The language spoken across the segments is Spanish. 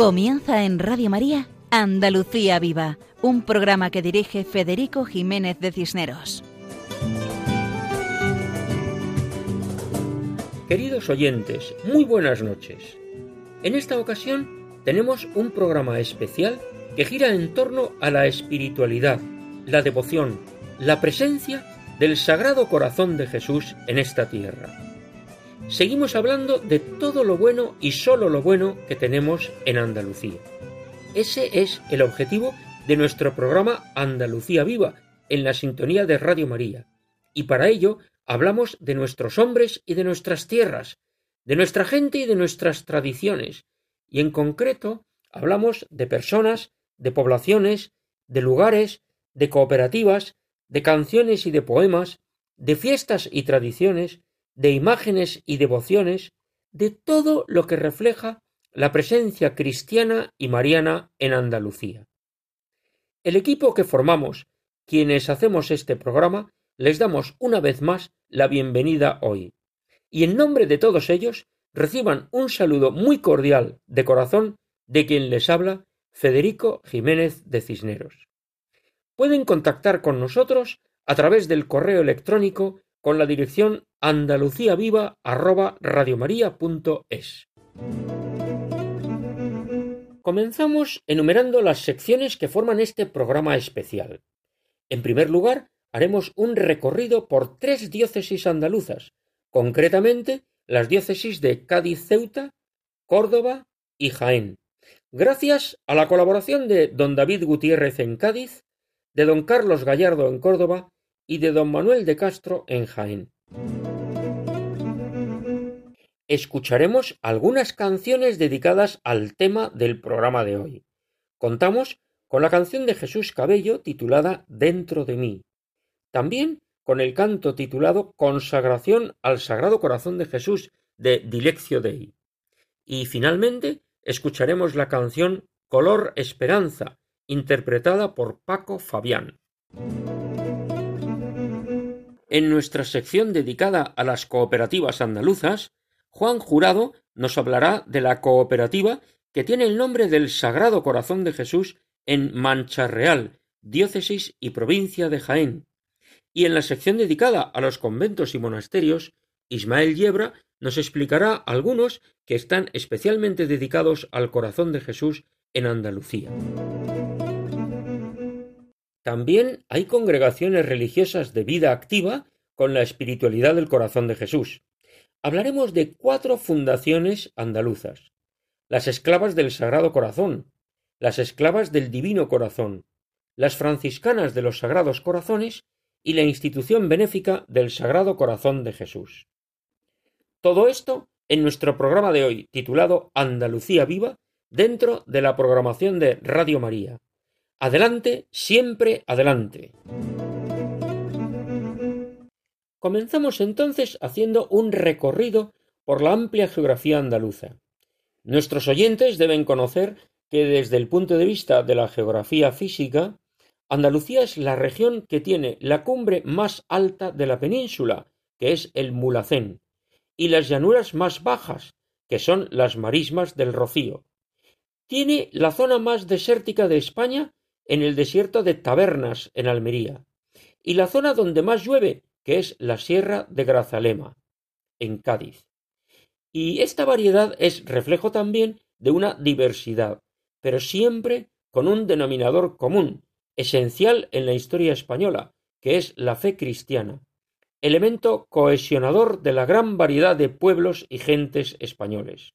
Comienza en Radio María Andalucía Viva, un programa que dirige Federico Jiménez de Cisneros. Queridos oyentes, muy buenas noches. En esta ocasión tenemos un programa especial que gira en torno a la espiritualidad, la devoción, la presencia del Sagrado Corazón de Jesús en esta tierra seguimos hablando de todo lo bueno y solo lo bueno que tenemos en Andalucía. Ese es el objetivo de nuestro programa Andalucía Viva, en la sintonía de Radio María. Y para ello hablamos de nuestros hombres y de nuestras tierras, de nuestra gente y de nuestras tradiciones, y en concreto hablamos de personas, de poblaciones, de lugares, de cooperativas, de canciones y de poemas, de fiestas y tradiciones, de imágenes y devociones, de todo lo que refleja la presencia cristiana y mariana en Andalucía. El equipo que formamos, quienes hacemos este programa, les damos una vez más la bienvenida hoy. Y en nombre de todos ellos, reciban un saludo muy cordial de corazón de quien les habla, Federico Jiménez de Cisneros. Pueden contactar con nosotros a través del correo electrónico con la dirección andaluciaviva@radiomaria.es. Comenzamos enumerando las secciones que forman este programa especial. En primer lugar, haremos un recorrido por tres diócesis andaluzas, concretamente las diócesis de Cádiz Ceuta, Córdoba y Jaén, gracias a la colaboración de don David Gutiérrez en Cádiz, de don Carlos Gallardo en Córdoba y de don Manuel de Castro en Jaén. Escucharemos algunas canciones dedicadas al tema del programa de hoy. Contamos con la canción de Jesús Cabello titulada Dentro de mí. También con el canto titulado Consagración al Sagrado Corazón de Jesús de Dileccio Dei. Y finalmente escucharemos la canción Color Esperanza, interpretada por Paco Fabián. En nuestra sección dedicada a las cooperativas andaluzas, Juan Jurado nos hablará de la cooperativa que tiene el nombre del Sagrado Corazón de Jesús en Mancha Real, diócesis y provincia de Jaén. Y en la sección dedicada a los conventos y monasterios, Ismael Yebra nos explicará algunos que están especialmente dedicados al corazón de Jesús en Andalucía. También hay congregaciones religiosas de vida activa con la espiritualidad del corazón de Jesús. Hablaremos de cuatro fundaciones andaluzas. Las esclavas del Sagrado Corazón, las esclavas del Divino Corazón, las franciscanas de los Sagrados Corazones y la institución benéfica del Sagrado Corazón de Jesús. Todo esto en nuestro programa de hoy, titulado Andalucía Viva, dentro de la programación de Radio María. Adelante, siempre adelante. Comenzamos entonces haciendo un recorrido por la amplia geografía andaluza. Nuestros oyentes deben conocer que desde el punto de vista de la geografía física, Andalucía es la región que tiene la cumbre más alta de la península, que es el Mulacén, y las llanuras más bajas, que son las marismas del Rocío. Tiene la zona más desértica de España en el desierto de Tabernas, en Almería, y la zona donde más llueve, que es la Sierra de Grazalema, en Cádiz. Y esta variedad es reflejo también de una diversidad, pero siempre con un denominador común, esencial en la historia española, que es la fe cristiana, elemento cohesionador de la gran variedad de pueblos y gentes españoles.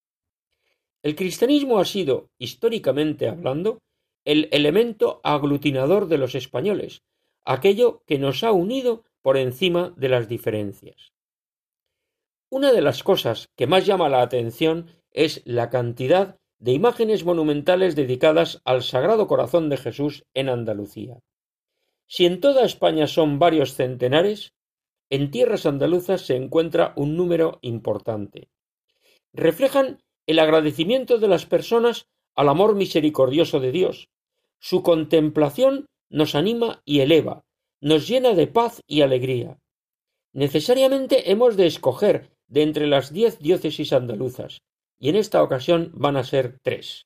El cristianismo ha sido, históricamente hablando, el elemento aglutinador de los españoles, aquello que nos ha unido por encima de las diferencias. Una de las cosas que más llama la atención es la cantidad de imágenes monumentales dedicadas al Sagrado Corazón de Jesús en Andalucía. Si en toda España son varios centenares, en tierras andaluzas se encuentra un número importante. Reflejan el agradecimiento de las personas al amor misericordioso de Dios, su contemplación nos anima y eleva, nos llena de paz y alegría. Necesariamente hemos de escoger de entre las diez diócesis andaluzas, y en esta ocasión van a ser tres.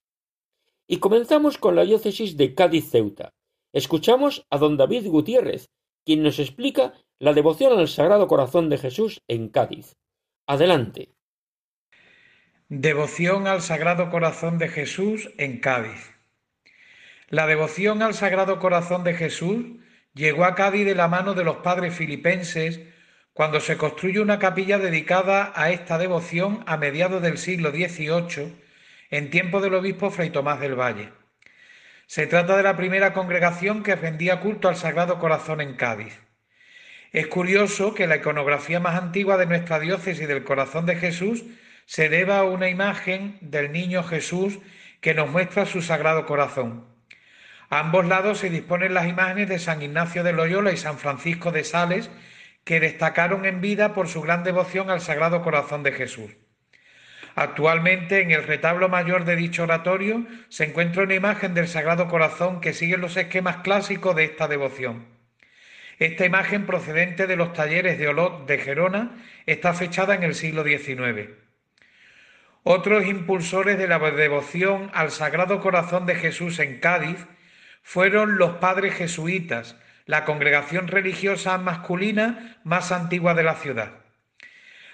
Y comenzamos con la diócesis de Cádiz-Ceuta. Escuchamos a don David Gutiérrez, quien nos explica la devoción al Sagrado Corazón de Jesús en Cádiz. Adelante. Devoción al Sagrado Corazón de Jesús en Cádiz. La devoción al Sagrado Corazón de Jesús llegó a Cádiz de la mano de los padres filipenses cuando se construye una capilla dedicada a esta devoción a mediados del siglo XVIII, en tiempo del obispo Fray Tomás del Valle. Se trata de la primera congregación que rendía culto al Sagrado Corazón en Cádiz. Es curioso que la iconografía más antigua de nuestra diócesis del Corazón de Jesús se deba a una imagen del niño Jesús que nos muestra su Sagrado Corazón. A ambos lados se disponen las imágenes de San Ignacio de Loyola y San Francisco de Sales, que destacaron en vida por su gran devoción al Sagrado Corazón de Jesús. Actualmente en el retablo mayor de dicho oratorio se encuentra una imagen del Sagrado Corazón que sigue los esquemas clásicos de esta devoción. Esta imagen procedente de los talleres de Olot de Gerona está fechada en el siglo XIX. Otros impulsores de la devoción al Sagrado Corazón de Jesús en Cádiz fueron los padres jesuitas, la congregación religiosa masculina más antigua de la ciudad.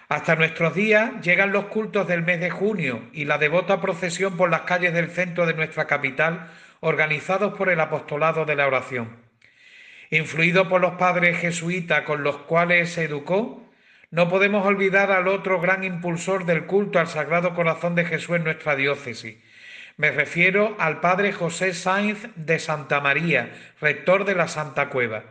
Hasta nuestros días llegan los cultos del mes de junio y la devota procesión por las calles del centro de nuestra capital, organizados por el apostolado de la oración. Influido por los padres jesuitas con los cuales se educó, no podemos olvidar al otro gran impulsor del culto al Sagrado Corazón de Jesús en nuestra diócesis, me refiero al padre José Sainz de Santa María, rector de la Santa Cueva.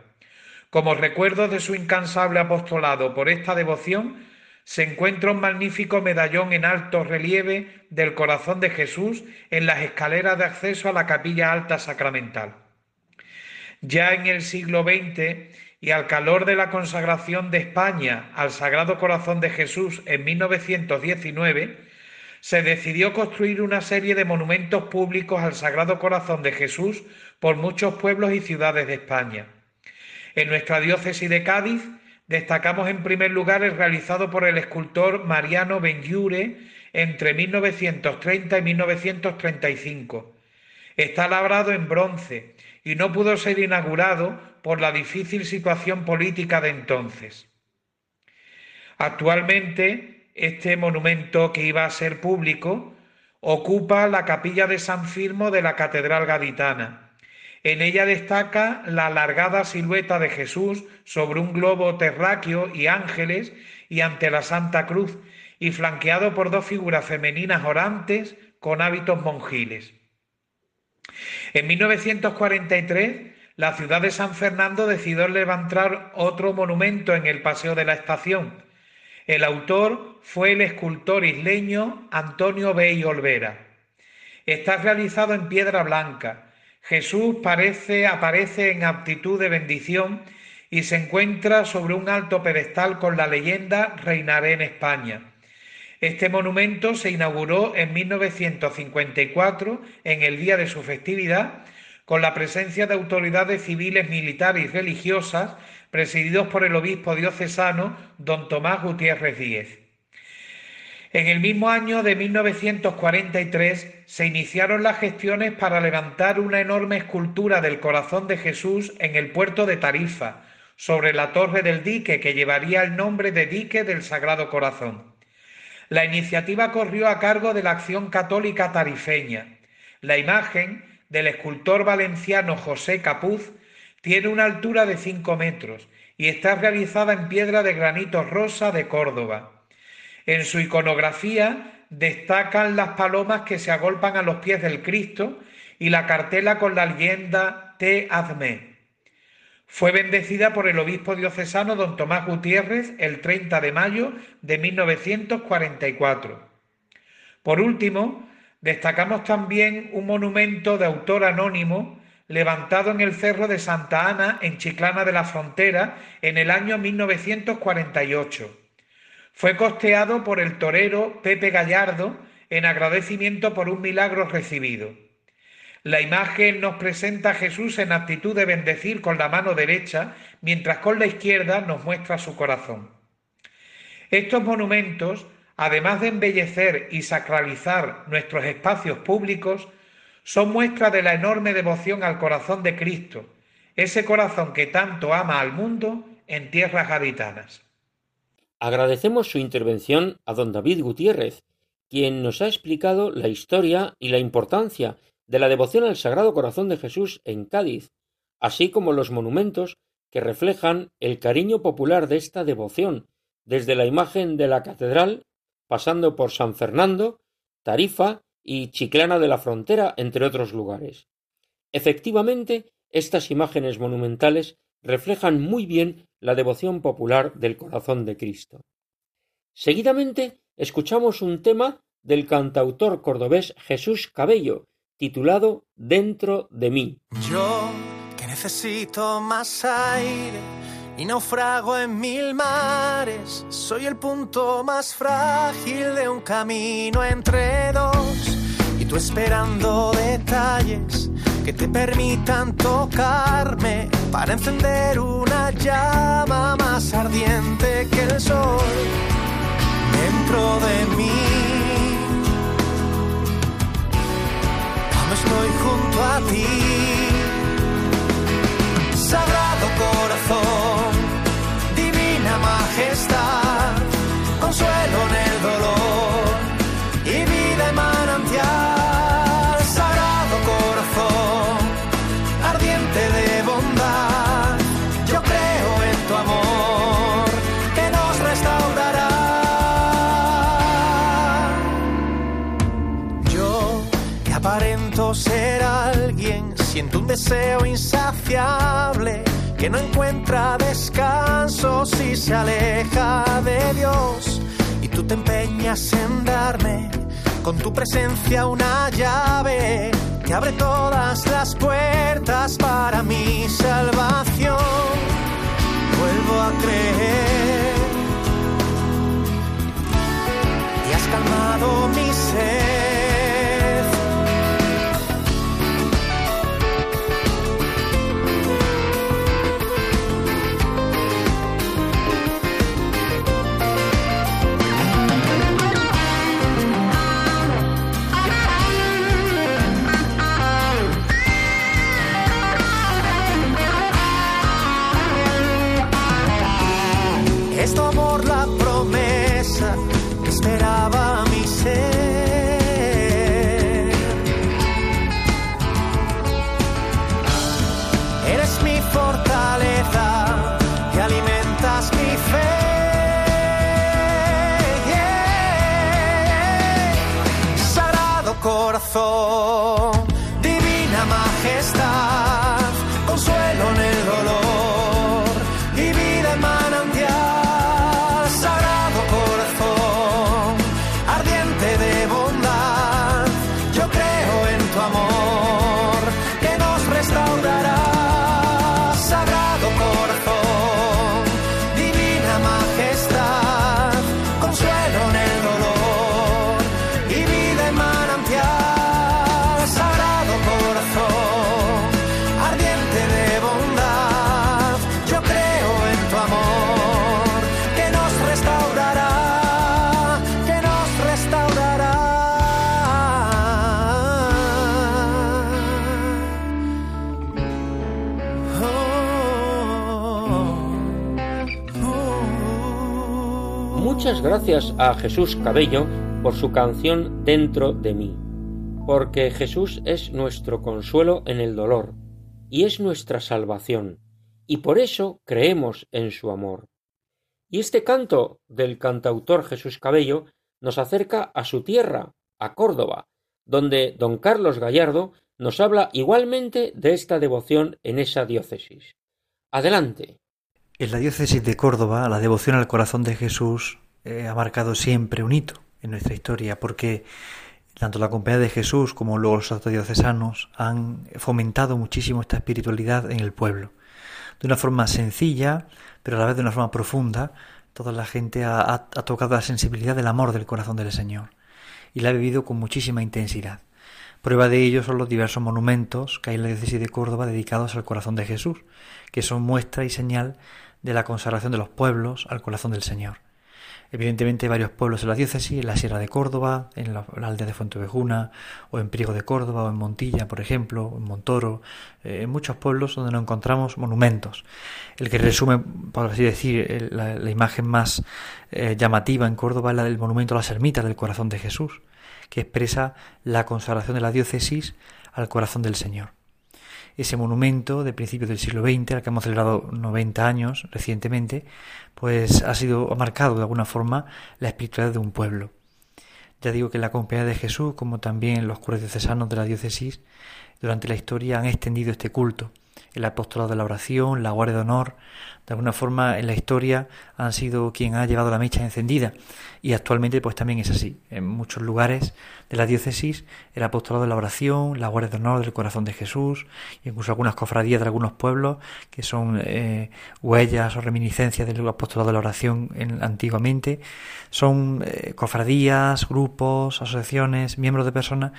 Como recuerdo de su incansable apostolado por esta devoción, se encuentra un magnífico medallón en alto relieve del corazón de Jesús en las escaleras de acceso a la capilla alta sacramental. Ya en el siglo XX y al calor de la consagración de España al Sagrado Corazón de Jesús en 1919, se decidió construir una serie de monumentos públicos al Sagrado Corazón de Jesús por muchos pueblos y ciudades de España. En nuestra diócesis de Cádiz destacamos en primer lugar el realizado por el escultor Mariano Benlliure entre 1930 y 1935. Está labrado en bronce y no pudo ser inaugurado por la difícil situación política de entonces. Actualmente este monumento que iba a ser público ocupa la capilla de San Firmo de la Catedral Gaditana. En ella destaca la alargada silueta de Jesús sobre un globo terráqueo y ángeles y ante la Santa Cruz, y flanqueado por dos figuras femeninas orantes con hábitos monjiles. En 1943, la ciudad de San Fernando decidió levantar otro monumento en el Paseo de la Estación, el autor fue el escultor isleño Antonio Bey Olvera. Está realizado en piedra blanca. Jesús parece, aparece en aptitud de bendición y se encuentra sobre un alto pedestal con la leyenda Reinaré en España. Este monumento se inauguró en 1954, en el día de su festividad, con la presencia de autoridades civiles, militares y religiosas presididos por el obispo diocesano don Tomás Gutiérrez Díez. En el mismo año de 1943 se iniciaron las gestiones para levantar una enorme escultura del corazón de Jesús en el puerto de Tarifa, sobre la torre del dique que llevaría el nombre de dique del Sagrado Corazón. La iniciativa corrió a cargo de la Acción Católica Tarifeña. La imagen del escultor valenciano José Capuz tiene una altura de 5 metros y está realizada en piedra de granito rosa de Córdoba. En su iconografía destacan las palomas que se agolpan a los pies del Cristo y la cartela con la leyenda Te Adme. Fue bendecida por el obispo diocesano don Tomás Gutiérrez el 30 de mayo de 1944. Por último, destacamos también un monumento de autor anónimo levantado en el cerro de Santa Ana, en Chiclana de la Frontera, en el año 1948. Fue costeado por el torero Pepe Gallardo en agradecimiento por un milagro recibido. La imagen nos presenta a Jesús en actitud de bendecir con la mano derecha, mientras con la izquierda nos muestra su corazón. Estos monumentos, además de embellecer y sacralizar nuestros espacios públicos, son muestra de la enorme devoción al corazón de Cristo, ese corazón que tanto ama al mundo en tierras habitanas. Agradecemos su intervención a don David Gutiérrez, quien nos ha explicado la historia y la importancia de la devoción al Sagrado Corazón de Jesús en Cádiz, así como los monumentos que reflejan el cariño popular de esta devoción, desde la imagen de la catedral, pasando por San Fernando, Tarifa y Chiclana de la Frontera, entre otros lugares. Efectivamente, estas imágenes monumentales reflejan muy bien la devoción popular del corazón de Cristo. Seguidamente escuchamos un tema del cantautor cordobés Jesús Cabello, titulado Dentro de mí. Yo que necesito más aire y naufrago en mil mares, soy el punto más frágil de un camino entre dos tú esperando detalles que te permitan tocarme para encender una llama más ardiente que el sol dentro de mí. Deseo insaciable que no encuentra descanso si se aleja de Dios y tú te empeñas en darme con tu presencia una llave que abre todas las puertas para mi salvación. Vuelvo a creer y has calmado mi sed. Corazón, gracias a Jesús Cabello por su canción Dentro de mí, porque Jesús es nuestro consuelo en el dolor y es nuestra salvación, y por eso creemos en su amor. Y este canto del cantautor Jesús Cabello nos acerca a su tierra, a Córdoba, donde don Carlos Gallardo nos habla igualmente de esta devoción en esa diócesis. Adelante. En la diócesis de Córdoba, la devoción al corazón de Jesús eh, ha marcado siempre un hito en nuestra historia, porque tanto la compañía de Jesús como los diocesanos han fomentado muchísimo esta espiritualidad en el pueblo. De una forma sencilla, pero a la vez de una forma profunda, toda la gente ha- ha tocado la sensibilidad del amor del corazón del Señor y la ha vivido con muchísima intensidad. Prueba de ello son los diversos monumentos que hay en la diócesis de Córdoba dedicados al corazón de Jesús, que son muestra y señal de la consagración de los pueblos al corazón del Señor. Evidentemente varios pueblos en la diócesis, en la Sierra de Córdoba, en la, aldea de Fuentevejuna, o en Priego de Córdoba, o en Montilla, por ejemplo, o en Montoro, eh, en muchos pueblos donde nos encontramos monumentos. El que resume, por así decir, la, imagen más eh, llamativa en Córdoba es la del monumento a las ermitas del corazón de Jesús, que expresa la consagración de la diócesis al corazón del Señor ese monumento de principios del siglo XX, al que hemos celebrado 90 años recientemente, pues ha sido ha marcado de alguna forma la espiritualidad de un pueblo. Ya digo que la compañía de Jesús, como también los curas diocesanos de la diócesis, durante la historia han extendido este culto el apostolado de la oración, la guardia de honor, de alguna forma en la historia han sido quien ha llevado la mecha encendida. Y actualmente pues también es así. En muchos lugares de la diócesis el apostolado de la oración, la guardia de honor del corazón de Jesús, incluso algunas cofradías de algunos pueblos que son eh, huellas o reminiscencias del apostolado de la oración en, antiguamente, son eh, cofradías, grupos, asociaciones, miembros de personas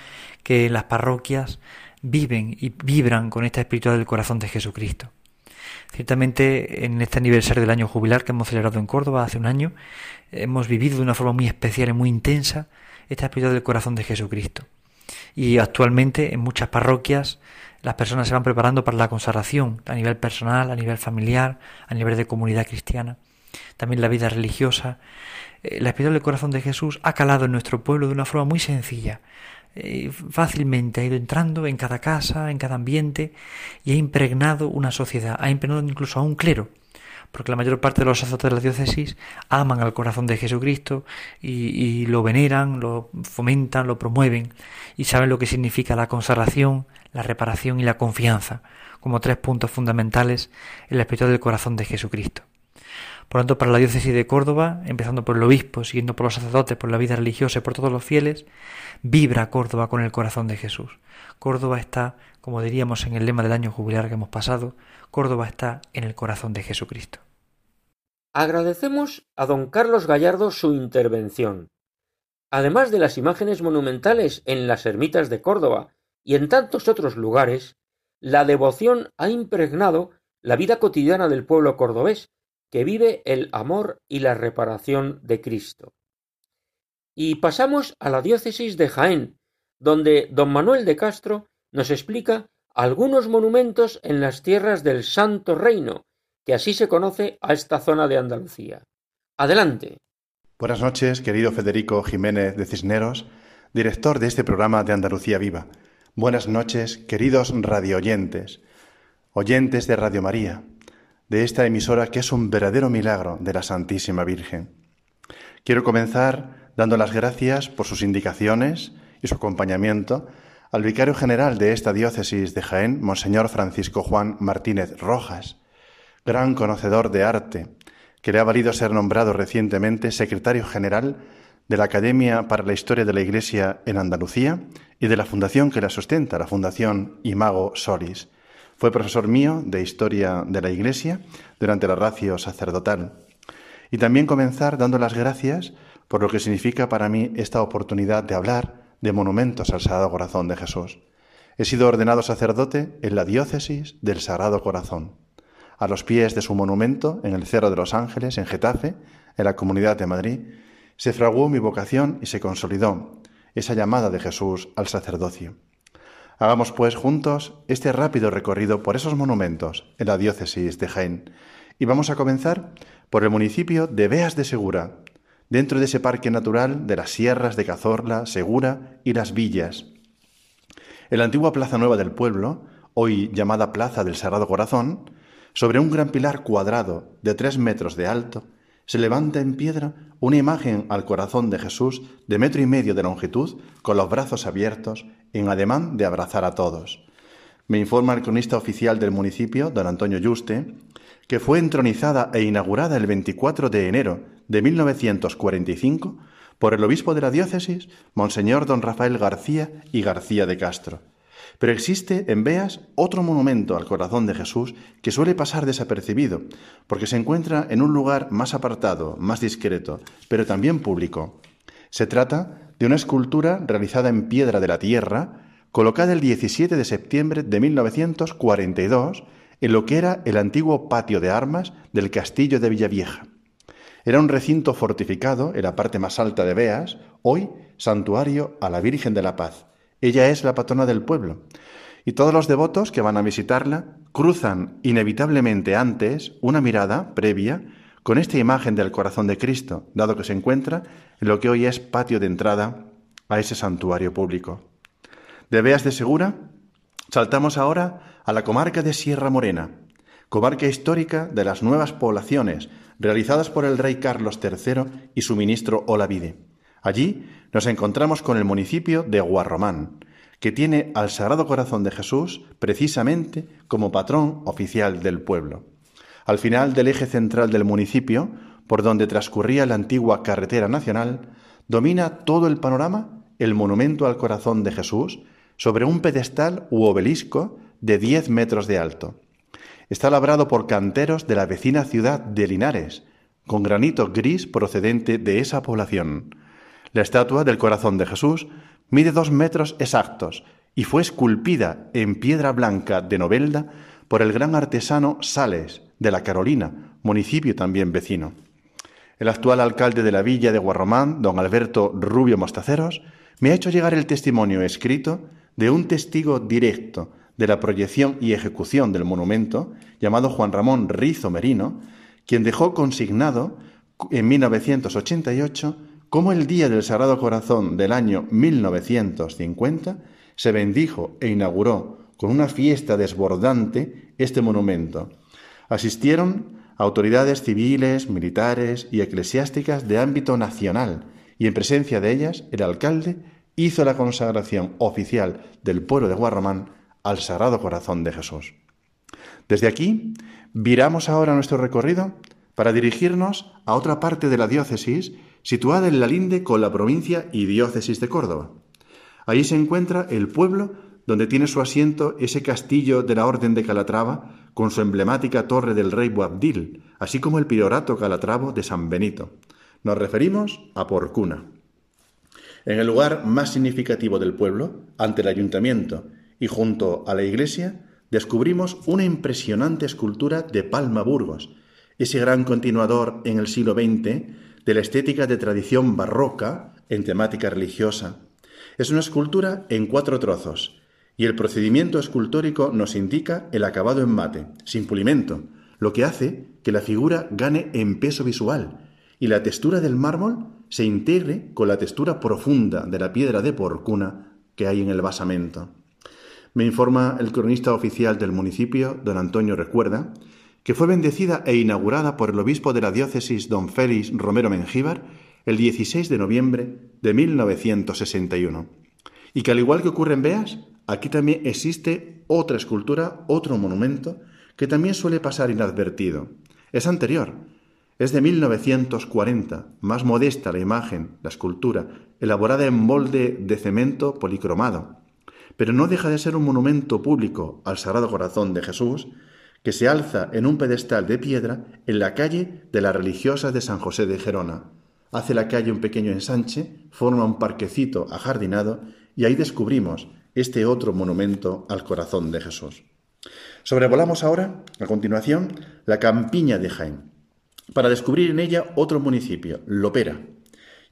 que en las parroquias viven y vibran con esta espiritualidad del corazón de Jesucristo. Ciertamente, en este aniversario del año jubilar que hemos celebrado en Córdoba hace un año, hemos vivido de una forma muy especial y muy intensa esta espiritualidad del corazón de Jesucristo. Y actualmente en muchas parroquias las personas se van preparando para la consagración a nivel personal, a nivel familiar, a nivel de comunidad cristiana, también la vida religiosa. Eh, la espiritualidad del corazón de Jesús ha calado en nuestro pueblo de una forma muy sencilla, eh, fácilmente ha ido entrando en cada casa, en cada ambiente y ha impregnado una sociedad, ha impregnado incluso a un clero, porque la mayor parte de los sacerdotes de la diócesis aman al corazón de Jesucristo y, y, lo veneran, lo fomentan, lo promueven y saben lo que significa la consagración, la reparación y la confianza como tres puntos fundamentales en la espiritualidad del corazón de Jesucristo. Por lo tanto, para la diócesis de Córdoba, empezando por el obispo, siguiendo por los sacerdotes, por la vida religiosa y por todos los fieles, vibra Córdoba con el corazón de Jesús. Córdoba está, como diríamos en el lema del año jubilar que hemos pasado, Córdoba está en el corazón de Jesucristo. Agradecemos a don Carlos Gallardo su intervención. Además de las imágenes monumentales en las ermitas de Córdoba y en tantos otros lugares, la devoción ha impregnado la vida cotidiana del pueblo cordobés, que vive el amor y la reparación de Cristo. Y pasamos a la diócesis de Jaén, donde don Manuel de Castro nos explica algunos monumentos en las tierras del Santo Reino, que así se conoce a esta zona de Andalucía. Adelante. Buenas noches, querido Federico Jiménez de Cisneros, director de este programa de Andalucía Viva. Buenas noches, queridos radioyentes, oyentes de Radio María, de esta emisora que es un verdadero milagro de la Santísima Virgen. Quiero comenzar dando las gracias por sus indicaciones y su acompañamiento al vicario general de esta diócesis de Jaén, Monseñor Francisco Juan Martínez Rojas, gran conocedor de arte, que le ha valido ser nombrado recientemente secretario general de la Academia para la Historia de la Iglesia en Andalucía y de la fundación que la sustenta, la Fundación Imago Solis. Fue profesor mío de Historia de la Iglesia durante la ratio sacerdotal. Y también comenzar dando las gracias por lo que significa para mí esta oportunidad de hablar de monumentos al Sagrado Corazón de Jesús. He sido ordenado sacerdote en la diócesis del Sagrado Corazón. A los pies de su monumento, en el Cerro de los Ángeles, en Getafe, en la Comunidad de Madrid, se fraguó mi vocación y se consolidó esa llamada de Jesús al sacerdocio. Hagamos pues juntos este rápido recorrido por esos monumentos en la diócesis de Jaén. Y vamos a comenzar por el municipio de Beas de Segura, dentro de ese parque natural de las sierras de Cazorla, Segura y Las Villas. En la antigua Plaza Nueva del pueblo, hoy llamada Plaza del Sagrado Corazón, sobre un gran pilar cuadrado de tres metros de alto, se levanta en piedra una imagen al corazón de Jesús de metro y medio de longitud, con los brazos abiertos, en ademán de abrazar a todos. Me informa el cronista oficial del municipio, don Antonio Yuste, que fue entronizada e inaugurada el 24 de enero de 1945 por el obispo de la diócesis, Monseñor don Rafael García y García de Castro. Pero existe en Beas otro monumento al corazón de Jesús que suele pasar desapercibido, porque se encuentra en un lugar más apartado, más discreto, pero también público. Se trata de una escultura realizada en piedra de la tierra, colocada el 17 de septiembre de 1942 en lo que era el antiguo patio de armas del castillo de Villavieja. Era un recinto fortificado en la parte más alta de Beas, hoy santuario a la Virgen de la Paz. Ella es la patrona del pueblo. Y todos los devotos que van a visitarla cruzan inevitablemente antes una mirada previa con esta imagen del corazón de Cristo, dado que se encuentra en lo que hoy es patio de entrada a ese santuario público. De Beas de Segura saltamos ahora a la comarca de Sierra Morena, comarca histórica de las nuevas poblaciones realizadas por el rey Carlos III y su ministro Olavide. Allí nos encontramos con el municipio de Guarromán, que tiene al Sagrado Corazón de Jesús precisamente como patrón oficial del pueblo. Al final del eje central del municipio, por donde transcurría la antigua carretera nacional, domina todo el panorama el monumento al corazón de Jesús sobre un pedestal u obelisco de 10 metros de alto. Está labrado por canteros de la vecina ciudad de Linares, con granito gris procedente de esa población. La estatua del corazón de Jesús mide dos metros exactos y fue esculpida en piedra blanca de Novelda por el gran artesano Sales, de la Carolina, municipio también vecino. El actual alcalde de la villa de Guarromán, don Alberto Rubio Mostaceros, me ha hecho llegar el testimonio escrito de un testigo directo de la proyección y ejecución del monumento, llamado Juan Ramón Rizo Merino, quien dejó consignado en 1988 cómo el Día del Sagrado Corazón del año 1950 se bendijo e inauguró con una fiesta desbordante este monumento. Asistieron autoridades civiles, militares y eclesiásticas de ámbito nacional y en presencia de ellas el alcalde hizo la consagración oficial del pueblo de Guarromán al Sagrado Corazón de Jesús. Desde aquí, viramos ahora nuestro recorrido para dirigirnos a otra parte de la diócesis situada en la linde con la provincia y diócesis de Córdoba. Allí se encuentra el pueblo donde tiene su asiento ese castillo de la Orden de Calatrava con su emblemática torre del rey Boabdil, así como el priorato calatravo de San Benito. Nos referimos a Porcuna. En el lugar más significativo del pueblo, ante el ayuntamiento y junto a la iglesia, descubrimos una impresionante escultura de Palma Burgos, ese gran continuador en el siglo XX de la estética de tradición barroca en temática religiosa. Es una escultura en cuatro trozos, y el procedimiento escultórico nos indica el acabado en mate, sin pulimento, lo que hace que la figura gane en peso visual y la textura del mármol se integre con la textura profunda de la piedra de porcuna que hay en el basamento. Me informa el cronista oficial del municipio, don Antonio Recuerda, que fue bendecida e inaugurada por el obispo de la diócesis don Félix Romero Mengíbar el 16 de noviembre de 1961. Y que al igual que ocurre en Beas, aquí también existe otra escultura, otro monumento, que también suele pasar inadvertido. Es anterior, es de 1940, más modesta la imagen, la escultura, elaborada en molde de cemento policromado, pero no deja de ser un monumento público al Sagrado Corazón de Jesús, que se alza en un pedestal de piedra en la calle de las religiosas de San José de Gerona. Hace la calle un pequeño ensanche, forma un parquecito ajardinado y ahí descubrimos este otro monumento al corazón de Jesús. Sobrevolamos ahora, a continuación, la campiña de Jaén, para descubrir en ella otro municipio, Lopera,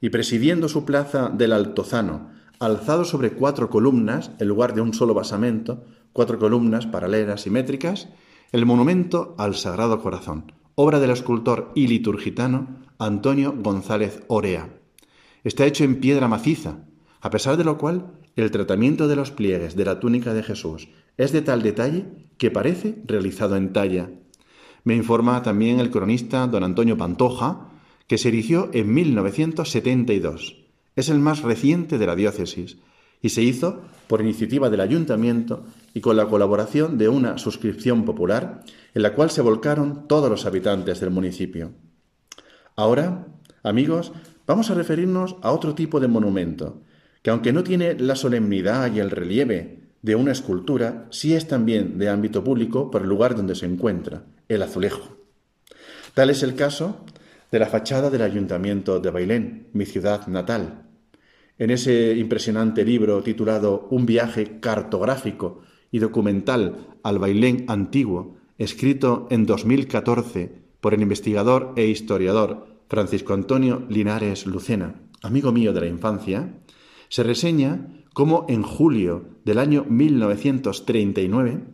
y presidiendo su plaza del Altozano, alzado sobre cuatro columnas, en lugar de un solo basamento, cuatro columnas paralelas simétricas, el monumento al Sagrado Corazón, obra del escultor y liturgitano Antonio González Orea. Está hecho en piedra maciza, a pesar de lo cual el tratamiento de los pliegues de la túnica de Jesús es de tal detalle que parece realizado en talla. Me informa también el cronista don Antonio Pantoja, que se erigió en 1972. Es el más reciente de la diócesis y se hizo por iniciativa del ayuntamiento y con la colaboración de una suscripción popular en la cual se volcaron todos los habitantes del municipio. Ahora, amigos, vamos a referirnos a otro tipo de monumento, que aunque no tiene la solemnidad y el relieve de una escultura, sí es también de ámbito público por el lugar donde se encuentra, el azulejo. Tal es el caso de la fachada del ayuntamiento de Bailén, mi ciudad natal, en ese impresionante libro titulado Un viaje cartográfico y documental al Bailén antiguo, escrito en 2014 por el investigador e historiador Francisco Antonio Linares Lucena, amigo mío de la infancia, se reseña cómo en julio del año 1939,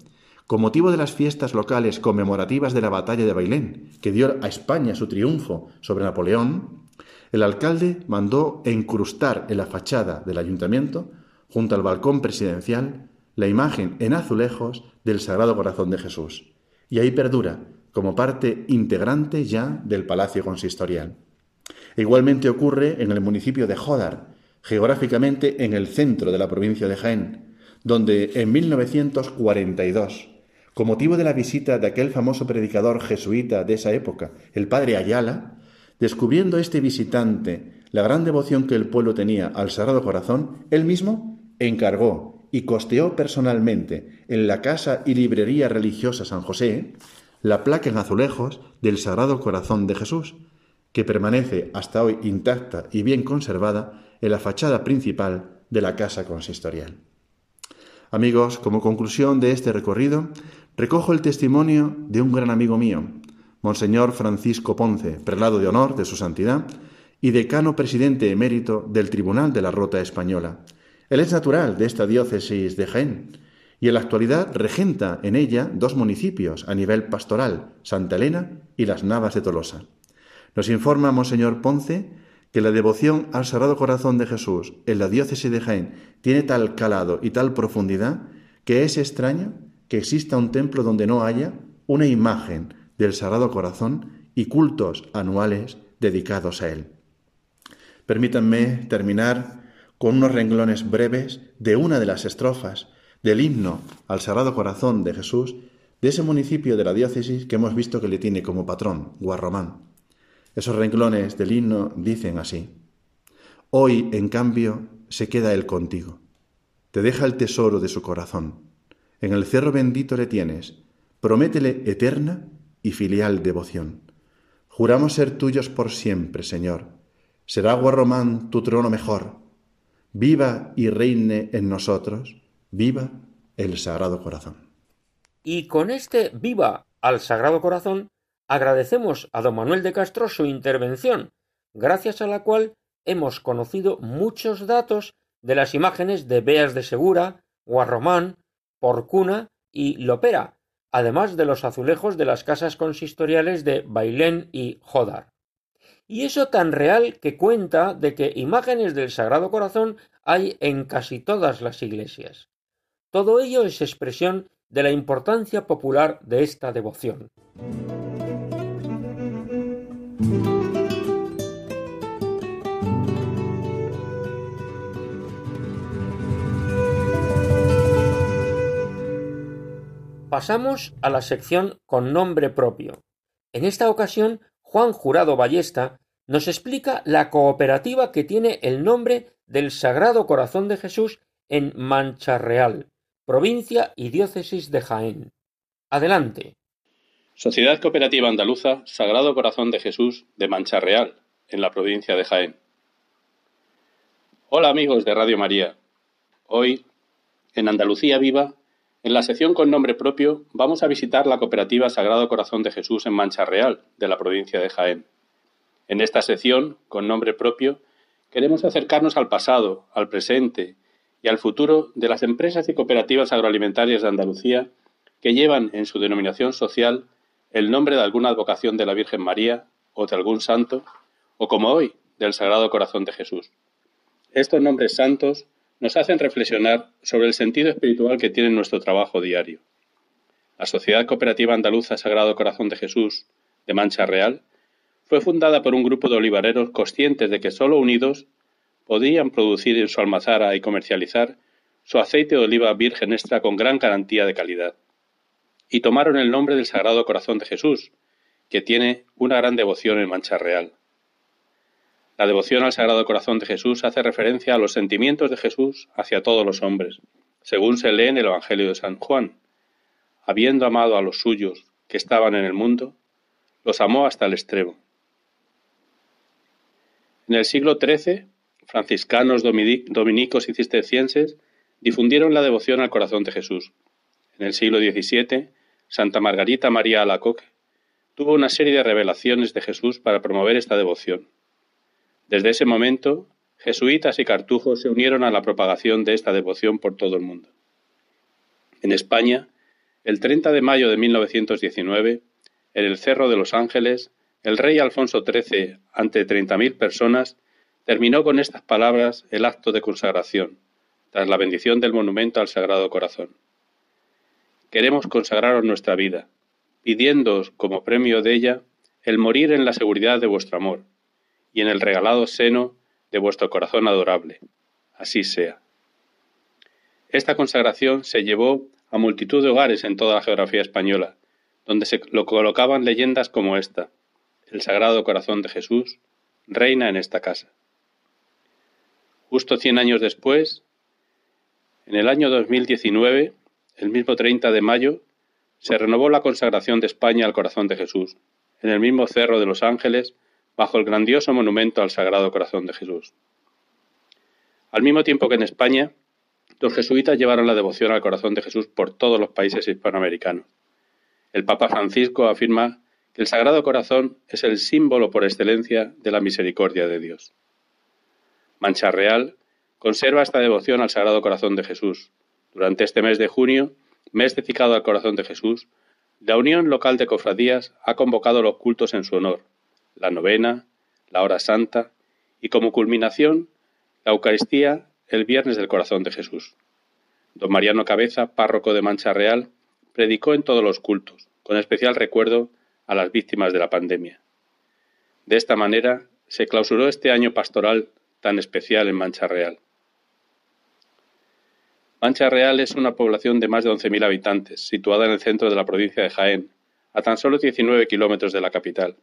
con motivo de las fiestas locales conmemorativas de la batalla de Bailén, que dio a España su triunfo sobre Napoleón, el alcalde mandó encrustar en la fachada del ayuntamiento, junto al balcón presidencial, la imagen en azulejos del Sagrado Corazón de Jesús, y ahí perdura como parte integrante ya del Palacio Consistorial. Igualmente ocurre en el municipio de Jodar, geográficamente en el centro de la provincia de Jaén, donde en 1942, con motivo de la visita de aquel famoso predicador jesuita de esa época, el padre Ayala, descubriendo este visitante la gran devoción que el pueblo tenía al Sagrado Corazón, él mismo encargó y costeó personalmente en la casa y librería religiosa San José la placa en azulejos del Sagrado Corazón de Jesús, que permanece hasta hoy intacta y bien conservada en la fachada principal de la casa consistorial. Amigos, como conclusión de este recorrido, recojo el testimonio de un gran amigo mío, Monseñor Francisco Ponce, prelado de honor de su santidad y decano presidente emérito del Tribunal de la Rota Española. Él es natural de esta diócesis de Jaén y en la actualidad regenta en ella dos municipios a nivel pastoral, Santa Elena y Las Navas de Tolosa. Nos informa Monseñor Ponce que la devoción al Sagrado Corazón de Jesús en la diócesis de Jaén tiene tal calado y tal profundidad que es extraño que exista un templo donde no haya una imagen del Sagrado Corazón y cultos anuales dedicados a él. Permítanme terminar con unos renglones breves de una de las estrofas del himno al Sagrado Corazón de Jesús de ese municipio de la diócesis que hemos visto que le tiene como patrón, Guarromán. Esos renglones del himno dicen así, Hoy, en cambio, se queda Él contigo, te deja el tesoro de su corazón, en el cerro bendito le tienes, prométele eterna y filial devoción. Juramos ser tuyos por siempre, Señor. Será Guarromán tu trono mejor. Viva y reine en nosotros Viva el Sagrado Corazón. Y con este Viva al Sagrado Corazón agradecemos a don Manuel de Castro su intervención, gracias a la cual hemos conocido muchos datos de las imágenes de Beas de Segura, Guarromán, Porcuna y Lopera, además de los azulejos de las casas consistoriales de Bailén y Jodar. Y eso tan real que cuenta de que imágenes del Sagrado Corazón hay en casi todas las iglesias. Todo ello es expresión de la importancia popular de esta devoción. Pasamos a la sección con nombre propio. En esta ocasión, Juan Jurado Ballesta nos explica la cooperativa que tiene el nombre del Sagrado Corazón de Jesús en Mancha Real, provincia y diócesis de Jaén. Adelante. Sociedad Cooperativa Andaluza Sagrado Corazón de Jesús de Mancha Real, en la provincia de Jaén. Hola amigos de Radio María. Hoy, en Andalucía Viva, en la sección con nombre propio, vamos a visitar la cooperativa Sagrado Corazón de Jesús en Mancha Real, de la provincia de Jaén. En esta sección, con nombre propio, queremos acercarnos al pasado, al presente y al futuro de las empresas y cooperativas agroalimentarias de Andalucía que llevan en su denominación social el nombre de alguna advocación de la Virgen María o de algún santo, o como hoy, del Sagrado Corazón de Jesús. Estos nombres santos nos hacen reflexionar sobre el sentido espiritual que tiene nuestro trabajo diario. La Sociedad Cooperativa Andaluza Sagrado Corazón de Jesús, de Mancha Real, fue fundada por un grupo de olivareros conscientes de que solo unidos podían producir en su almazara y comercializar su aceite de oliva virgen extra con gran garantía de calidad. Y tomaron el nombre del Sagrado Corazón de Jesús, que tiene una gran devoción en Mancha Real. La devoción al Sagrado Corazón de Jesús hace referencia a los sentimientos de Jesús hacia todos los hombres, según se lee en el Evangelio de San Juan. Habiendo amado a los suyos que estaban en el mundo, los amó hasta el extremo. En el siglo XIII franciscanos, dominicos y cistercienses difundieron la devoción al corazón de Jesús. En el siglo XVII, Santa Margarita María Alacoque tuvo una serie de revelaciones de Jesús para promover esta devoción. Desde ese momento, jesuitas y cartujos se unieron a la propagación de esta devoción por todo el mundo. En España, el 30 de mayo de 1919, en el Cerro de los Ángeles, el rey Alfonso XIII, ante 30.000 personas, terminó con estas palabras el acto de consagración, tras la bendición del monumento al Sagrado Corazón. Queremos consagraros nuestra vida, pidiéndoos como premio de ella el morir en la seguridad de vuestro amor y en el regalado seno de vuestro corazón adorable. Así sea. Esta consagración se llevó a multitud de hogares en toda la geografía española, donde se lo colocaban leyendas como esta. El Sagrado Corazón de Jesús reina en esta casa. Justo cien años después, en el año 2019, el mismo 30 de mayo, se renovó la consagración de España al Corazón de Jesús, en el mismo Cerro de los Ángeles, bajo el grandioso monumento al Sagrado Corazón de Jesús. Al mismo tiempo que en España, los jesuitas llevaron la devoción al corazón de Jesús por todos los países hispanoamericanos. El Papa Francisco afirma que el Sagrado Corazón es el símbolo por excelencia de la misericordia de Dios. Mancha Real conserva esta devoción al Sagrado Corazón de Jesús. Durante este mes de junio, mes dedicado al Corazón de Jesús, la Unión Local de Cofradías ha convocado los cultos en su honor, la novena, la hora santa y como culminación, la Eucaristía el Viernes del Corazón de Jesús. Don Mariano Cabeza, párroco de Mancha Real, predicó en todos los cultos, con especial recuerdo a las víctimas de la pandemia. De esta manera se clausuró este año pastoral tan especial en Mancha Real. Mancha Real es una población de más de 11.000 habitantes, situada en el centro de la provincia de Jaén, a tan solo 19 kilómetros de la capital,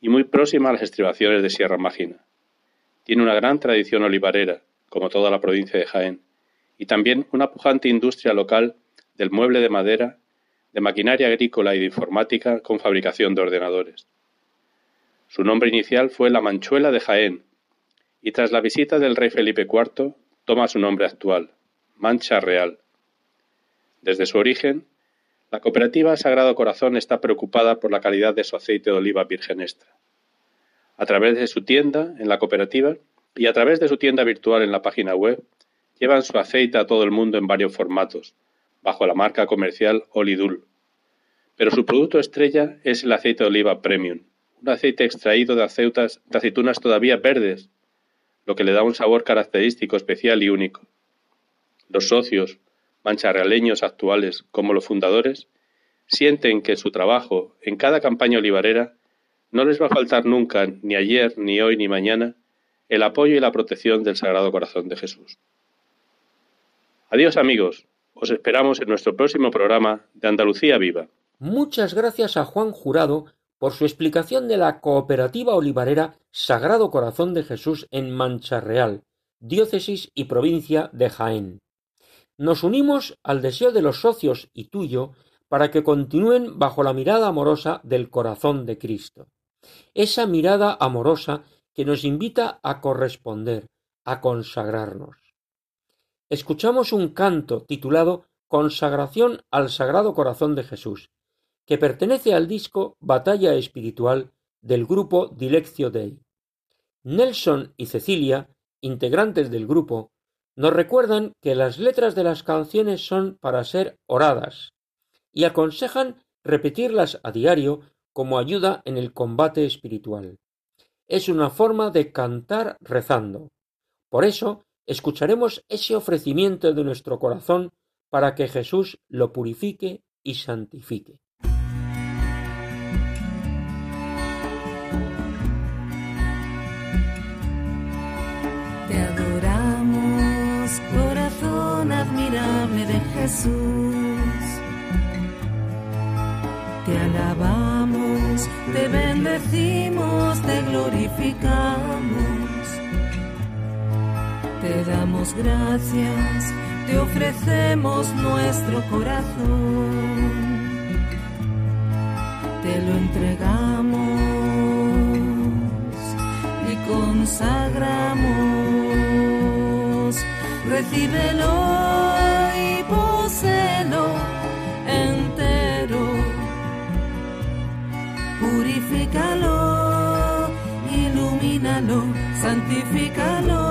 y muy próxima a las estribaciones de Sierra Mágina. Tiene una gran tradición olivarera, como toda la provincia de Jaén, y también una pujante industria local del mueble de madera, de maquinaria agrícola y de informática con fabricación de ordenadores. Su nombre inicial fue La Manchuela de Jaén, y tras la visita del rey Felipe IV toma su nombre actual, Mancha Real. Desde su origen, la cooperativa Sagrado Corazón está preocupada por la calidad de su aceite de oliva virgen extra. A través de su tienda en la cooperativa y a través de su tienda virtual en la página web, llevan su aceite a todo el mundo en varios formatos, bajo la marca comercial Olidul. Pero su producto estrella es el aceite de oliva premium, un aceite extraído de, de aceitunas todavía verdes, lo que le da un sabor característico, especial y único. Los socios, mancharrealeños actuales como los fundadores, sienten que su trabajo, en cada campaña olivarera, no les va a faltar nunca, ni ayer, ni hoy, ni mañana, el apoyo y la protección del Sagrado Corazón de Jesús. Adiós amigos, os esperamos en nuestro próximo programa de Andalucía Viva. Muchas gracias a Juan Jurado por su explicación de la cooperativa olivarera Sagrado Corazón de Jesús en Mancha Real, diócesis y provincia de Jaén. Nos unimos al deseo de los socios y tuyo para que continúen bajo la mirada amorosa del corazón de Cristo. Esa mirada amorosa que nos invita a corresponder, a consagrarnos. Escuchamos un canto titulado Consagración al Sagrado Corazón de Jesús, que pertenece al disco Batalla Espiritual del grupo Dileccio Dei. Nelson y Cecilia, integrantes del grupo, nos recuerdan que las letras de las canciones son para ser oradas y aconsejan repetirlas a diario como ayuda en el combate espiritual es una forma de cantar rezando. Por eso, escucharemos ese ofrecimiento de nuestro corazón para que Jesús lo purifique y santifique. Jesús. Te alabamos, te bendecimos, te glorificamos. Te damos gracias, te ofrecemos nuestro corazón. Te lo entregamos y consagramos. Recíbelo vivifícalo, ilumínalo, santifícalo.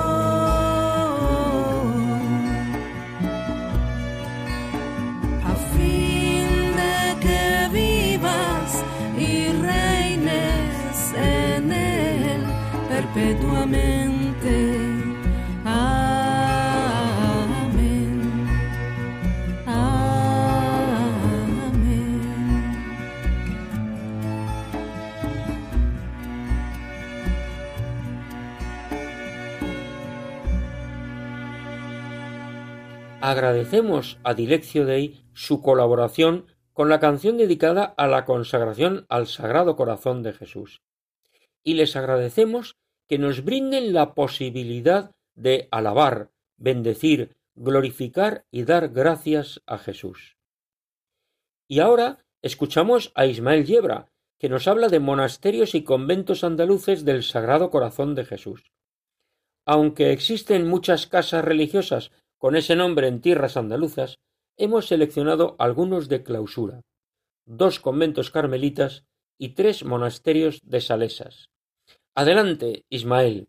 Agradecemos a Dileccio Dei su colaboración con la canción dedicada a la consagración al Sagrado Corazón de Jesús. Y les agradecemos que nos brinden la posibilidad de alabar, bendecir, glorificar y dar gracias a Jesús. Y ahora escuchamos a Ismael Yebra, que nos habla de monasterios y conventos andaluces del Sagrado Corazón de Jesús. Aunque existen muchas casas religiosas con ese nombre en tierras andaluzas, hemos seleccionado algunos de clausura, dos conventos carmelitas y tres monasterios de salesas. Adelante, Ismael.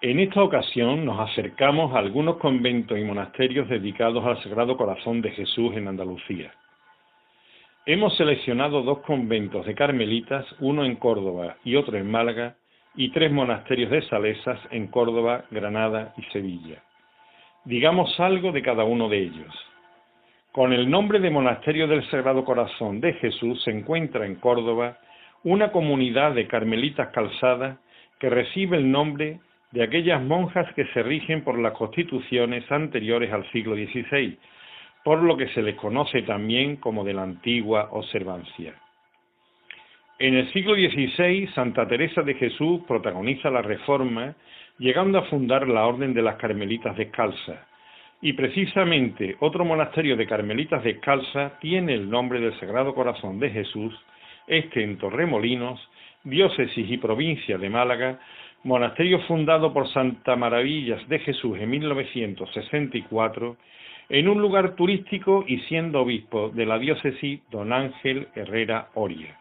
En esta ocasión nos acercamos a algunos conventos y monasterios dedicados al Sagrado Corazón de Jesús en Andalucía. Hemos seleccionado dos conventos de carmelitas, uno en Córdoba y otro en Málaga, y tres monasterios de salesas en Córdoba, Granada y Sevilla. Digamos algo de cada uno de ellos. Con el nombre de Monasterio del Sagrado Corazón de Jesús se encuentra en Córdoba una comunidad de carmelitas calzadas que recibe el nombre de aquellas monjas que se rigen por las constituciones anteriores al siglo XVI, por lo que se les conoce también como de la antigua observancia. En el siglo XVI, Santa Teresa de Jesús protagoniza la reforma, llegando a fundar la Orden de las Carmelitas Descalzas, y precisamente otro monasterio de Carmelitas Descalzas tiene el nombre del Sagrado Corazón de Jesús, este en Torremolinos, diócesis y provincia de Málaga, monasterio fundado por Santa Maravillas de Jesús en 1964, en un lugar turístico y siendo obispo de la diócesis don Ángel Herrera Oria.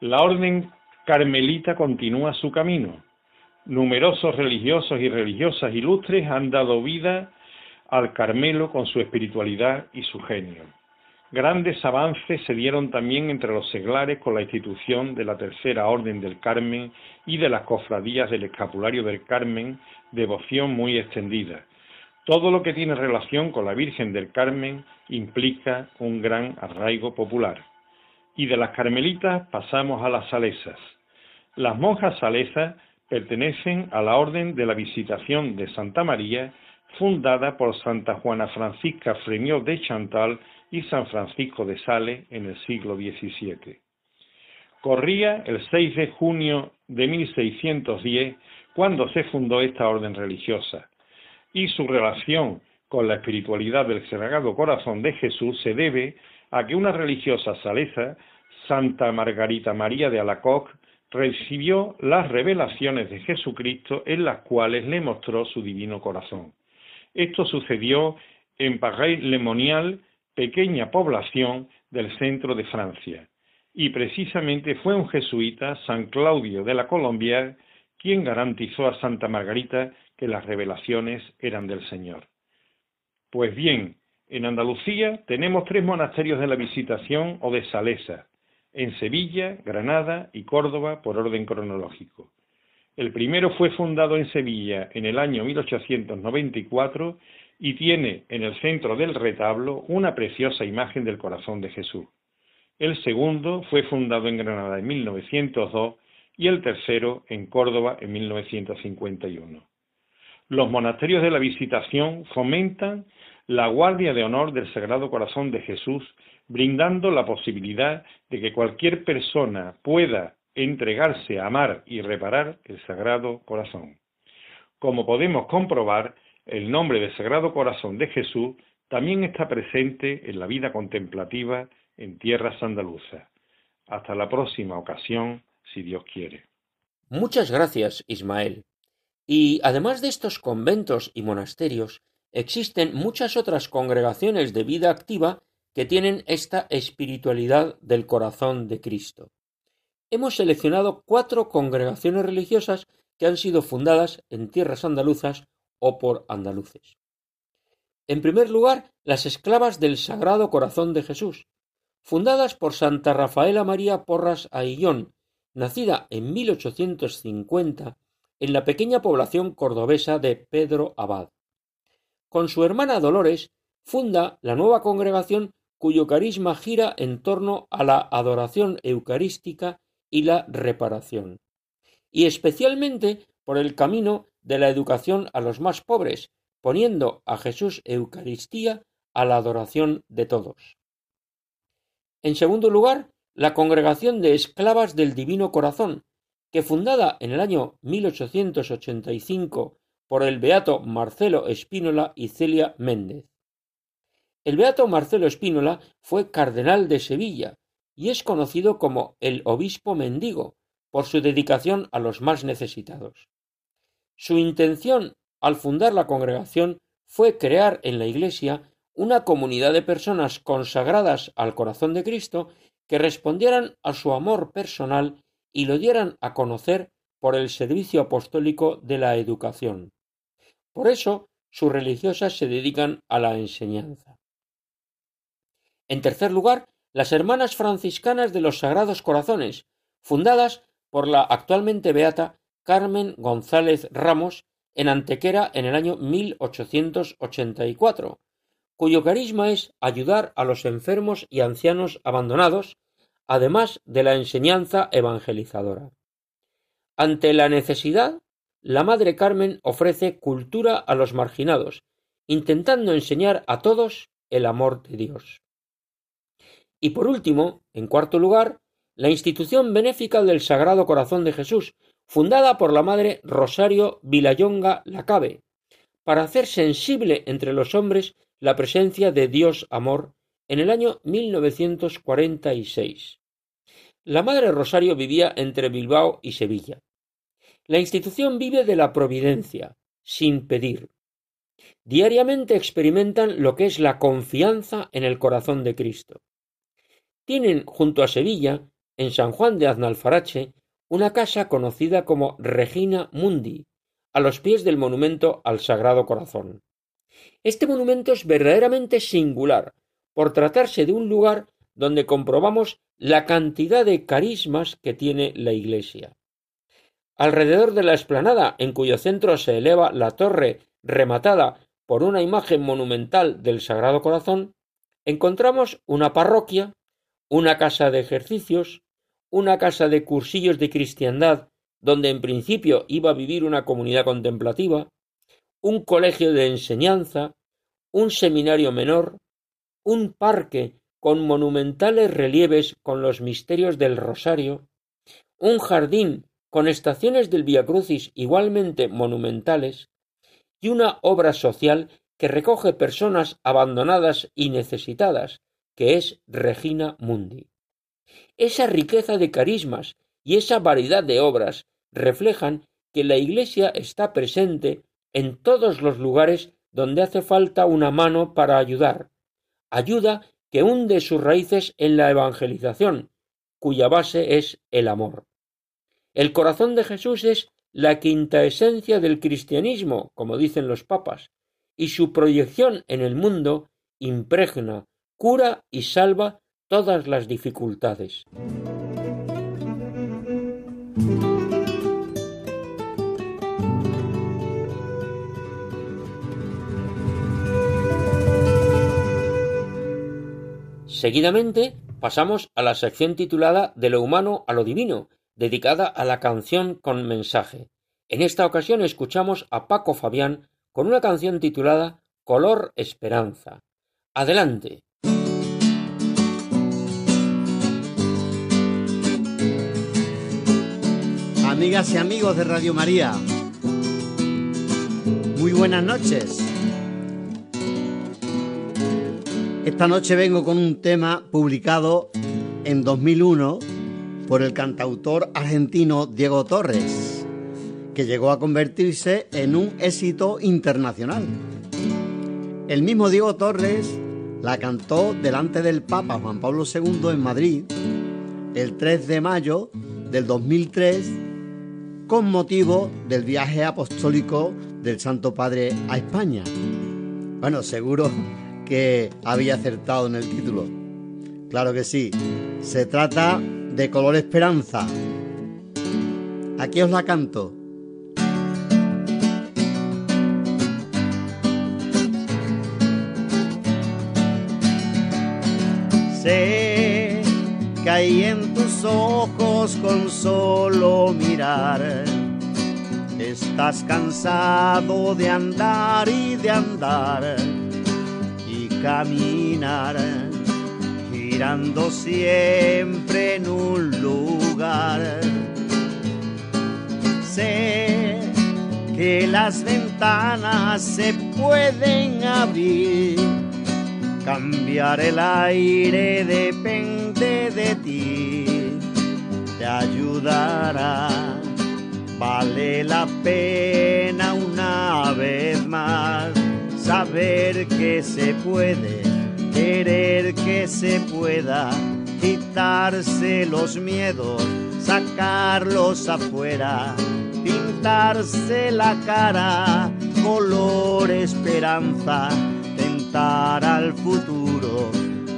La orden carmelita continúa su camino. Numerosos religiosos y religiosas ilustres han dado vida al Carmelo con su espiritualidad y su genio. Grandes avances se dieron también entre los seglares con la institución de la Tercera Orden del Carmen y de las cofradías del Escapulario del Carmen, devoción muy extendida. Todo lo que tiene relación con la Virgen del Carmen implica un gran arraigo popular. Y de las carmelitas pasamos a las salesas. Las monjas salesas pertenecen a la Orden de la Visitación de Santa María, fundada por Santa Juana Francisca Fremió de Chantal y San Francisco de Sales en el siglo XVII. Corría el 6 de junio de 1610 cuando se fundó esta orden religiosa, y su relación con la espiritualidad del Sagrado Corazón de Jesús se debe a que una religiosa salesa, Santa Margarita María de Alacoc, recibió las revelaciones de Jesucristo en las cuales le mostró su divino corazón. Esto sucedió en Paray-le-Monial, pequeña población del centro de Francia, y precisamente fue un jesuita, San Claudio de la Colombier, quien garantizó a Santa Margarita que las revelaciones eran del Señor. Pues bien, en Andalucía tenemos tres monasterios de la Visitación o de Salesa, en Sevilla, Granada y Córdoba por orden cronológico. El primero fue fundado en Sevilla en el año 1894 y tiene en el centro del retablo una preciosa imagen del corazón de Jesús. El segundo fue fundado en Granada en 1902 y el tercero en Córdoba en 1951. Los monasterios de la Visitación fomentan la guardia de honor del Sagrado Corazón de Jesús, brindando la posibilidad de que cualquier persona pueda entregarse a amar y reparar el Sagrado Corazón. Como podemos comprobar, el nombre del Sagrado Corazón de Jesús también está presente en la vida contemplativa en tierras andaluzas. Hasta la próxima ocasión, si Dios quiere. Muchas gracias, Ismael. Y además de estos conventos y monasterios, existen muchas otras congregaciones de vida activa que tienen esta espiritualidad del corazón de Cristo. hemos seleccionado cuatro congregaciones religiosas que han sido fundadas en tierras andaluzas o por andaluces. En primer lugar, las esclavas del Sagrado Corazón de Jesús, fundadas por Santa Rafaela María Porras Aillón, nacida en 1850 en la pequeña población cordobesa de Pedro Abad. Con su hermana Dolores, funda la nueva congregación cuyo carisma gira en torno a la adoración eucarística y la reparación, y especialmente por el camino de la educación a los más pobres, poniendo a Jesús Eucaristía a la adoración de todos. En segundo lugar, la Congregación de Esclavas del Divino Corazón, que fundada en el año 1885 por el beato Marcelo Espínola y Celia Méndez. El beato Marcelo Espínola fue cardenal de Sevilla y es conocido como el obispo mendigo por su dedicación a los más necesitados. Su intención al fundar la congregación fue crear en la Iglesia una comunidad de personas consagradas al corazón de Cristo que respondieran a su amor personal y lo dieran a conocer por el servicio apostólico de la educación. Por eso sus religiosas se dedican a la enseñanza. En tercer lugar, las Hermanas Franciscanas de los Sagrados Corazones, fundadas por la actualmente beata Carmen González Ramos en Antequera en el año 1884, cuyo carisma es ayudar a los enfermos y ancianos abandonados, además de la enseñanza evangelizadora. Ante la necesidad, la Madre Carmen ofrece cultura a los marginados, intentando enseñar a todos el amor de Dios. Y por último, en cuarto lugar, la institución benéfica del Sagrado Corazón de Jesús, fundada por la Madre Rosario Vilayonga Lacabe, para hacer sensible entre los hombres la presencia de Dios Amor en el año 1946. La Madre Rosario vivía entre Bilbao y Sevilla. La institución vive de la providencia, sin pedir. Diariamente experimentan lo que es la confianza en el corazón de Cristo. Tienen junto a Sevilla, en San Juan de Aznalfarache, una casa conocida como Regina Mundi, a los pies del monumento al Sagrado Corazón. Este monumento es verdaderamente singular, por tratarse de un lugar donde comprobamos la cantidad de carismas que tiene la Iglesia. Alrededor de la explanada, en cuyo centro se eleva la torre rematada por una imagen monumental del Sagrado Corazón, encontramos una parroquia, una casa de ejercicios, una casa de cursillos de cristiandad, donde en principio iba a vivir una comunidad contemplativa, un colegio de enseñanza, un seminario menor, un parque con monumentales relieves con los misterios del rosario, un jardín con estaciones del Via Crucis igualmente monumentales, y una obra social que recoge personas abandonadas y necesitadas, que es Regina Mundi. Esa riqueza de carismas y esa variedad de obras reflejan que la Iglesia está presente en todos los lugares donde hace falta una mano para ayudar, ayuda que hunde sus raíces en la evangelización, cuya base es el amor. El corazón de Jesús es la quinta esencia del cristianismo, como dicen los papas, y su proyección en el mundo impregna cura y salva todas las dificultades. Seguidamente pasamos a la sección titulada De lo humano a lo divino, dedicada a la canción con mensaje. En esta ocasión escuchamos a Paco Fabián con una canción titulada Color Esperanza. Adelante. Amigas y amigos de Radio María, muy buenas noches. Esta noche vengo con un tema publicado en 2001 por el cantautor argentino Diego Torres, que llegó a convertirse en un éxito internacional. El mismo Diego Torres la cantó delante del Papa Juan Pablo II en Madrid el 3 de mayo del 2003 con motivo del viaje apostólico del Santo Padre a España. Bueno, seguro que había acertado en el título. Claro que sí. Se trata de Color Esperanza. Aquí os la canto. Hay en tus ojos con solo mirar. Estás cansado de andar y de andar y caminar, girando siempre en un lugar. Sé que las ventanas se pueden abrir Cambiar el aire depende de ti, te ayudará. Vale la pena una vez más saber que se puede, querer que se pueda, quitarse los miedos, sacarlos afuera, pintarse la cara, color esperanza tentar al futuro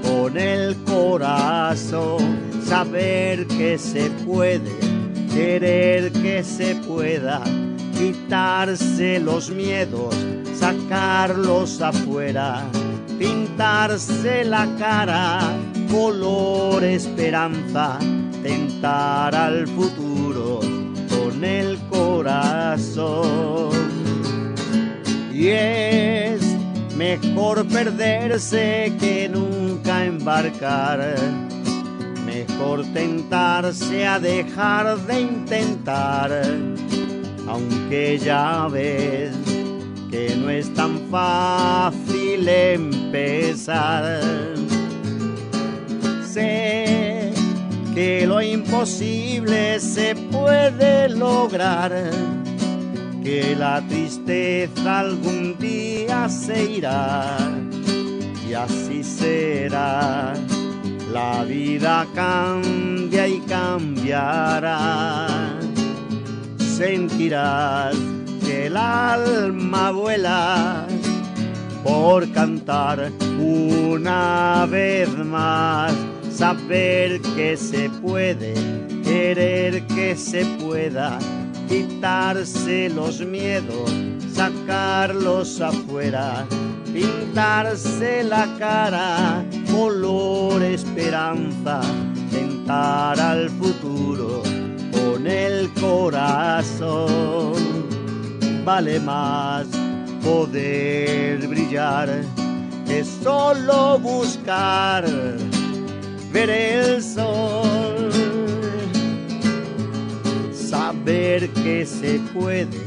con el corazón, saber que se puede, querer que se pueda, quitarse los miedos, sacarlos afuera, pintarse la cara, color esperanza, tentar al futuro con el corazón. Y es Mejor perderse que nunca embarcar. Mejor tentarse a dejar de intentar. Aunque ya ves que no es tan fácil empezar. Sé que lo imposible se puede lograr que la tristeza algún día se irá y así será. La vida cambia y cambiará. Sentirás que el alma vuela por cantar una vez más. Saber que se puede, querer que se pueda quitarse los miedos, sacarlos afuera, pintarse la cara, color esperanza, tentar al futuro con el corazón. Vale más poder brillar que solo buscar ver el sol saber que se puede,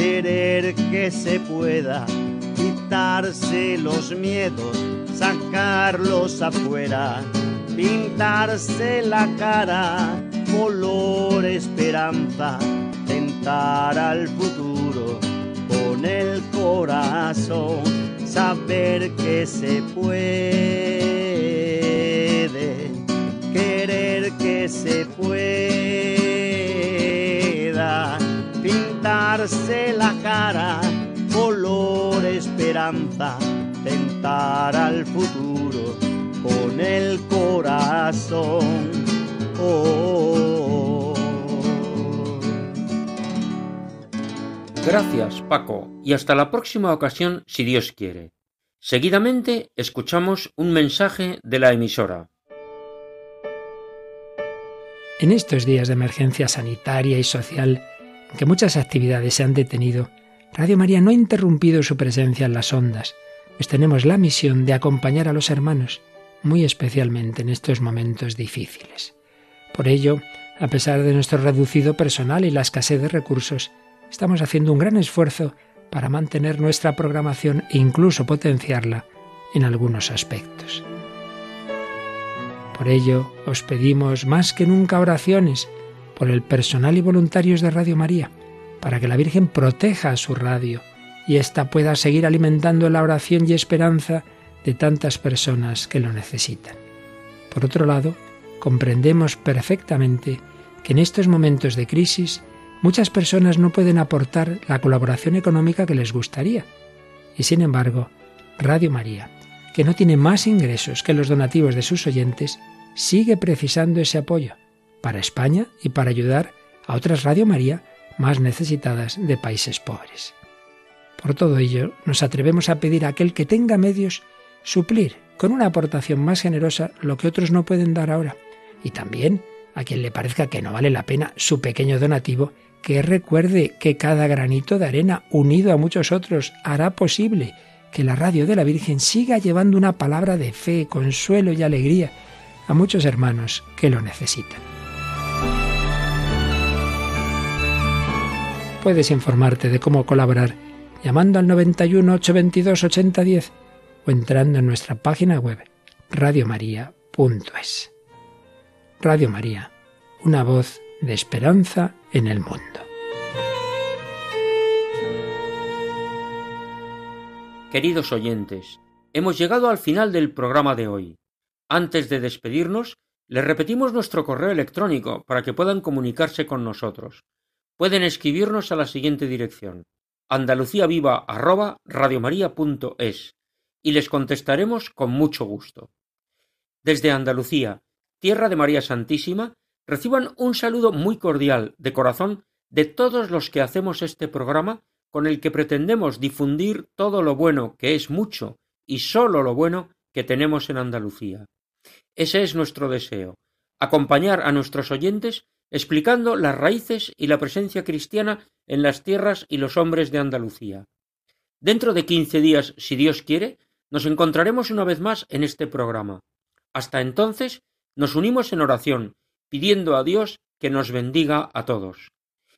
querer que se pueda, quitarse los miedos, sacarlos afuera, pintarse la cara, color esperanza, tentar al futuro con el corazón, saber que se puede, querer que se puede pintarse la cara, color esperanza, tentar al futuro con el corazón. Oh. Gracias, Paco, y hasta la próxima ocasión, si Dios quiere. Seguidamente escuchamos un mensaje de la emisora. En estos días de emergencia sanitaria y social, en que muchas actividades se han detenido, Radio María no ha interrumpido su presencia en las ondas, pues tenemos la misión de acompañar a los hermanos, muy especialmente en estos momentos difíciles. Por ello, a pesar de nuestro reducido personal y la escasez de recursos, estamos haciendo un gran esfuerzo para mantener nuestra programación e incluso potenciarla en algunos aspectos. Por ello, os pedimos más que nunca oraciones por el personal y voluntarios de Radio María, para que la Virgen proteja a su radio y ésta pueda seguir alimentando la oración y esperanza de tantas personas que lo necesitan. Por otro lado, comprendemos perfectamente que en estos momentos de crisis muchas personas no pueden aportar la colaboración económica que les gustaría. Y sin embargo, Radio María, que no tiene más ingresos que los donativos de sus oyentes, sigue precisando ese apoyo para España y para ayudar a otras Radio María más necesitadas de países pobres. Por todo ello, nos atrevemos a pedir a aquel que tenga medios suplir con una aportación más generosa lo que otros no pueden dar ahora. Y también a quien le parezca que no vale la pena su pequeño donativo, que recuerde que cada granito de arena unido a muchos otros hará posible que la radio de la Virgen siga llevando una palabra de fe, consuelo y alegría a muchos hermanos que lo necesitan. Puedes informarte de cómo colaborar llamando al 91 822 8010 o entrando en nuestra página web radiomaria.es. Radio María, una voz de esperanza en el mundo. Queridos oyentes, hemos llegado al final del programa de hoy. Antes de despedirnos, les repetimos nuestro correo electrónico para que puedan comunicarse con nosotros. Pueden escribirnos a la siguiente dirección andaluciaviva@radiomaria.es y les contestaremos con mucho gusto. Desde Andalucía, tierra de María Santísima, reciban un saludo muy cordial de corazón de todos los que hacemos este programa con el que pretendemos difundir todo lo bueno que es mucho y sólo lo bueno que tenemos en Andalucía. Ese es nuestro deseo, acompañar a nuestros oyentes explicando las raíces y la presencia cristiana en las tierras y los hombres de Andalucía. Dentro de quince días, si Dios quiere, nos encontraremos una vez más en este programa. Hasta entonces, nos unimos en oración, pidiendo a Dios que nos bendiga a todos.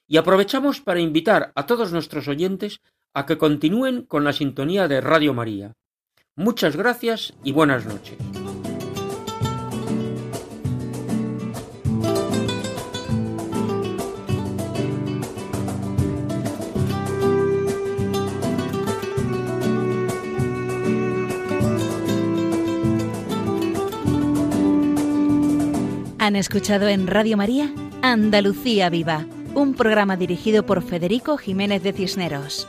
Y aprovechamos para invitar a todos nuestros oyentes a que continúen con la sintonía de Radio María. Muchas gracias y buenas noches. Han escuchado en Radio María Andalucía Viva, un programa dirigido por Federico Jiménez de Cisneros.